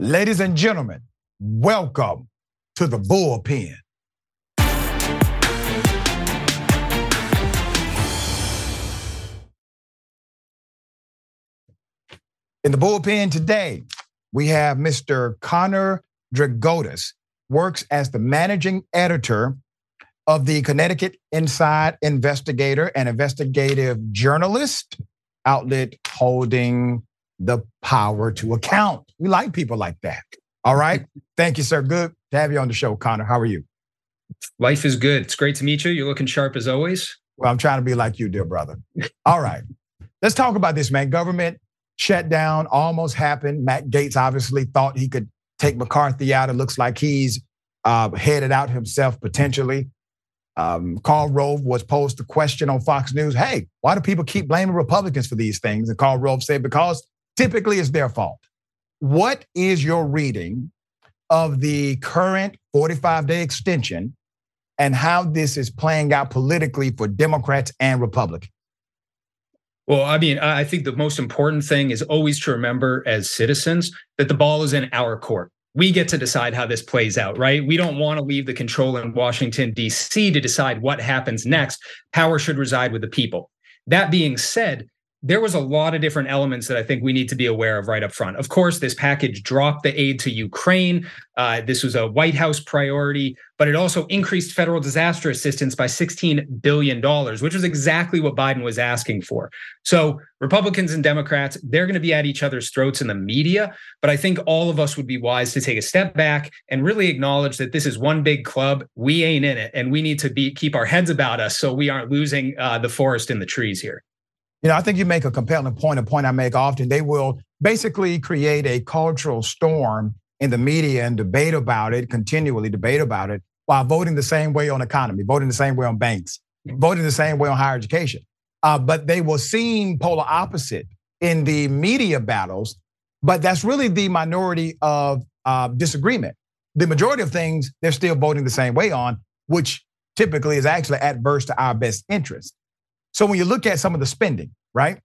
Ladies and gentlemen, welcome to the bullpen. In the bullpen today, we have Mr. Conner Drigotas, works as the managing editor of the Connecticut Inside Investigator and investigative journalist outlet holding the power to account. We like people like that. All right. Thank you, sir. Good to have you on the show, Conner. How are you? Life is good. It's great to meet you. You're looking sharp as always. Well, I'm trying to be like you, dear brother. All right. Let's talk about this, man. Government shutdown almost happened. Matt Gaetz obviously thought he could take McCarthy out. It looks like he's uh, headed out himself potentially. Um, Karl Rove was posed a question on Fox News Hey, why do people keep blaming Republicans for these things? And Karl Rove said, because typically it's their fault. What is your reading of the current 45 day extension and how this is playing out politically for Democrats and Republicans? Well, I mean, I think the most important thing is always to remember as citizens that the ball is in our court. We get to decide how this plays out, right? We don't want to leave the control in Washington, D.C. to decide what happens next. Power should reside with the people. That being said, there was a lot of different elements that I think we need to be aware of right up front. Of course, this package dropped the aid to Ukraine. Uh, this was a White House priority, but it also increased federal disaster assistance by $16 billion, which was exactly what Biden was asking for. So, Republicans and Democrats, they're going to be at each other's throats in the media. But I think all of us would be wise to take a step back and really acknowledge that this is one big club. We ain't in it, and we need to be keep our heads about us so we aren't losing uh, the forest in the trees here. You know, I think you make a compelling point, a point I make often. They will basically create a cultural storm in the media and debate about it, continually debate about it, while voting the same way on economy, voting the same way on banks, voting the same way on higher education. Uh, but they will seem polar opposite in the media battles. But that's really the minority of uh, disagreement. The majority of things they're still voting the same way on, which typically is actually adverse to our best interest. So when you look at some of the spending, right?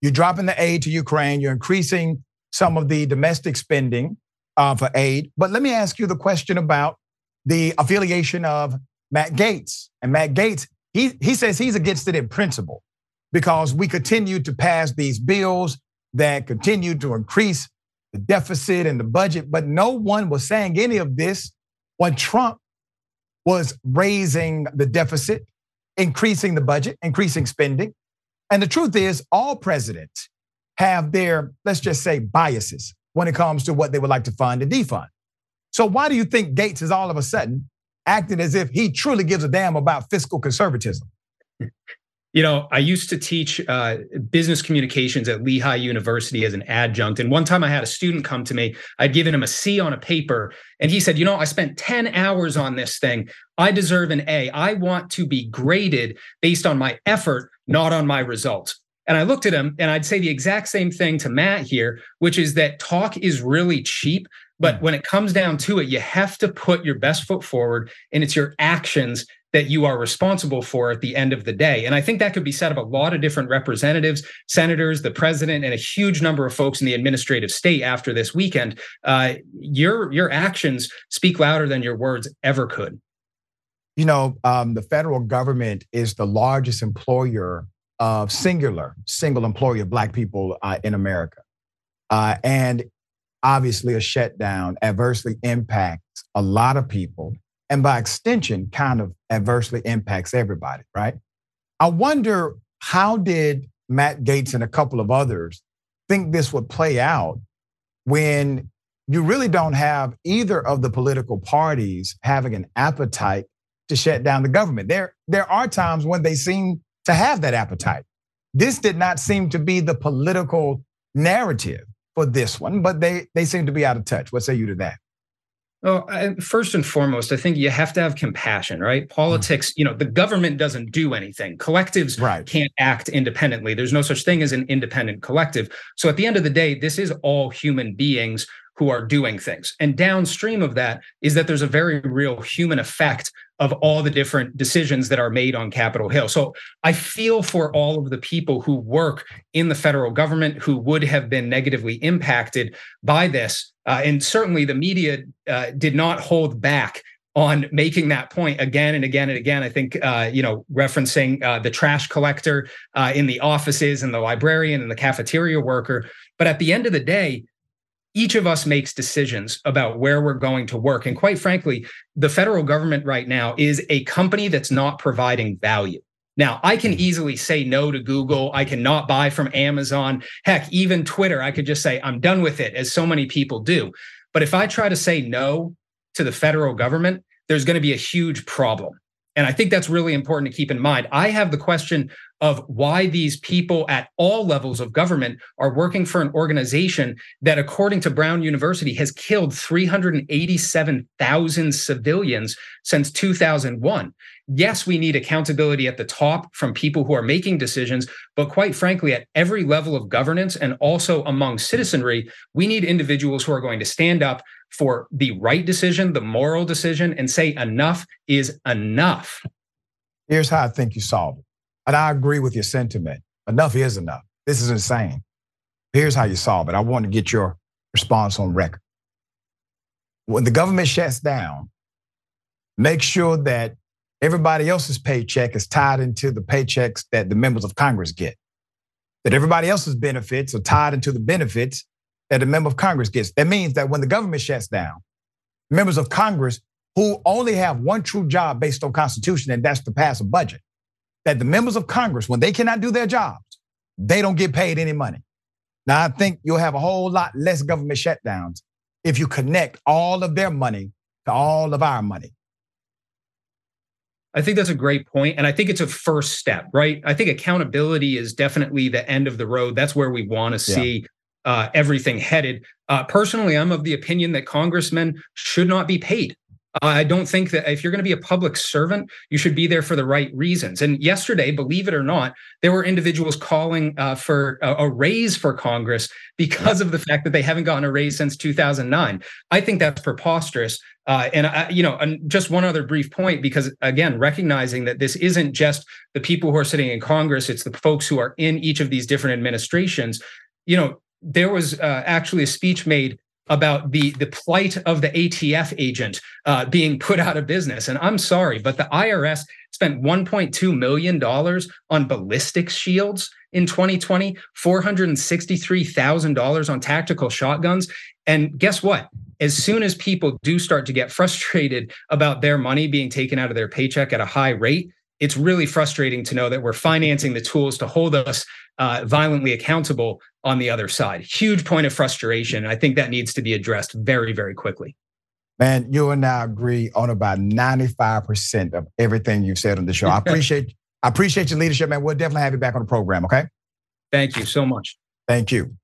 You're dropping the aid to Ukraine, you're increasing some of the domestic spending uh, for aid. But let me ask you the question about the affiliation of Matt Gaetz. And Matt Gaetz, he, he says he's against it in principle because we continue to pass these bills that continue to increase the deficit and the budget. But no one was saying any of this when Trump was raising the deficit increasing the budget, increasing spending. And the truth is, all presidents have their, let's just say, biases when it comes to what they would like to fund and defund. So, why do you think Gaetz is all of a sudden acting as if he truly gives a damn about fiscal conservatism? You know, I used to teach uh, business communications at Lehigh University as an adjunct. And one time I had a student come to me. I'd given him a C on a paper. And he said, You know, I spent 10 hours on this thing. I deserve an A. I want to be graded based on my effort, not on my results. And I looked at him and I'd say the exact same thing to Matt here, which is that talk is really cheap. But hmm. when it comes down to it, you have to put your best foot forward and it's your actions that you are responsible for at the end of the day. And I think that could be said of a lot of different representatives, senators, the president, and a huge number of folks in the administrative state after this weekend. Uh, your your actions speak louder than your words ever could. You know, um, the federal government is the largest employer of singular, single employer of Black people uh, in America. Uh, and obviously, a shutdown adversely impacts a lot of people and by extension kind of adversely impacts everybody, right? I wonder how did Matt Gaetz and a couple of others think this would play out when you really don't have either of the political parties having an appetite to shut down the government. There, there are times when they seem to have that appetite. This did not seem to be the political narrative for this one, but they, they seem to be out of touch. What say you to that? Well, I, first and foremost, I think you have to have compassion, right? Mm. Politics, you know, the government doesn't do anything. Collectives right. can't act independently. There's no such thing as an independent collective. So at the end of the day, this is all human beings who are doing things. And downstream of that is that there's a very real human effect of all the different decisions that are made on Capitol Hill. So I feel for all of the people who work in the federal government who would have been negatively impacted by this Uh, and certainly the media uh, did not hold back on making that point again and again and again. I think, uh, you know, referencing uh, the trash collector uh, in the offices and the librarian and the cafeteria worker. But at the end of the day, each of us makes decisions about where we're going to work. And quite frankly, the federal government right now is a company that's not providing value. Now, I can hmm. easily say no to Google. I cannot buy from Amazon. Heck, even Twitter, I could just say, I'm done with it, as so many people do. But if I try to say no to the federal government, there's going to be a huge problem. And I think that's really important to keep in mind. I have the question of why these people at all levels of government are working for an organization that, according to Brown University, has killed 387,000 civilians since 2001. Yes, we need accountability at the top from people who are making decisions, but quite frankly, at every level of governance and also among citizenry, we need individuals who are going to stand up for the right decision, the moral decision, and say enough is enough. Here's how I think you solve it. And I agree with your sentiment. Enough is enough. This is insane. Here's how you solve it. I want to get your response on record. When the government shuts down, make sure that everybody else's paycheck is tied into the paychecks that the members of Congress get. That everybody else's benefits are tied into the benefits that a member of Congress gets. That means that when the government shuts down, members of Congress who only have one true job based on Constitution, and that's to pass a budget, that the members of Congress, when they cannot do their jobs, they don't get paid any money. Now, I think you'll have a whole lot less government shutdowns if you connect all of their money to all of our money. I think that's a great point, and I think it's a first step, right? I think accountability is definitely the end of the road. That's where we want to see uh, everything headed. Uh, personally, I'm of the opinion that congressmen should not be paid. I don't think that if you're going to be a public servant, you should be there for the right reasons. And yesterday, believe it or not, there were individuals calling uh, for a, a, raise for Congress because of the fact that they haven't gotten a raise since 2009. I think that's preposterous. Uh, and I, you know, and just one other brief point, because again, recognizing that this isn't just the people who are sitting in Congress; it's the folks who are in each of these different administrations. You know, there was uh, actually a speech made about the the plight of the ATF agent uh, being put out of business. And I'm sorry, but the IRS spent 1.2 million dollars on ballistic shields in 2020, 463 thousand dollars on tactical shotguns. And guess what? As soon as people do start to get frustrated about their money being taken out of their paycheck at a high rate, it's really frustrating to know that we're financing the tools to hold us uh, violently accountable on the other side. Huge point of frustration. I think that needs to be addressed very, very quickly. Man, you and I agree on about 95% of everything you've said on the show. I appreciate I appreciate your leadership, man. We'll definitely have you back on the program, okay? Thank you so much. Thank you.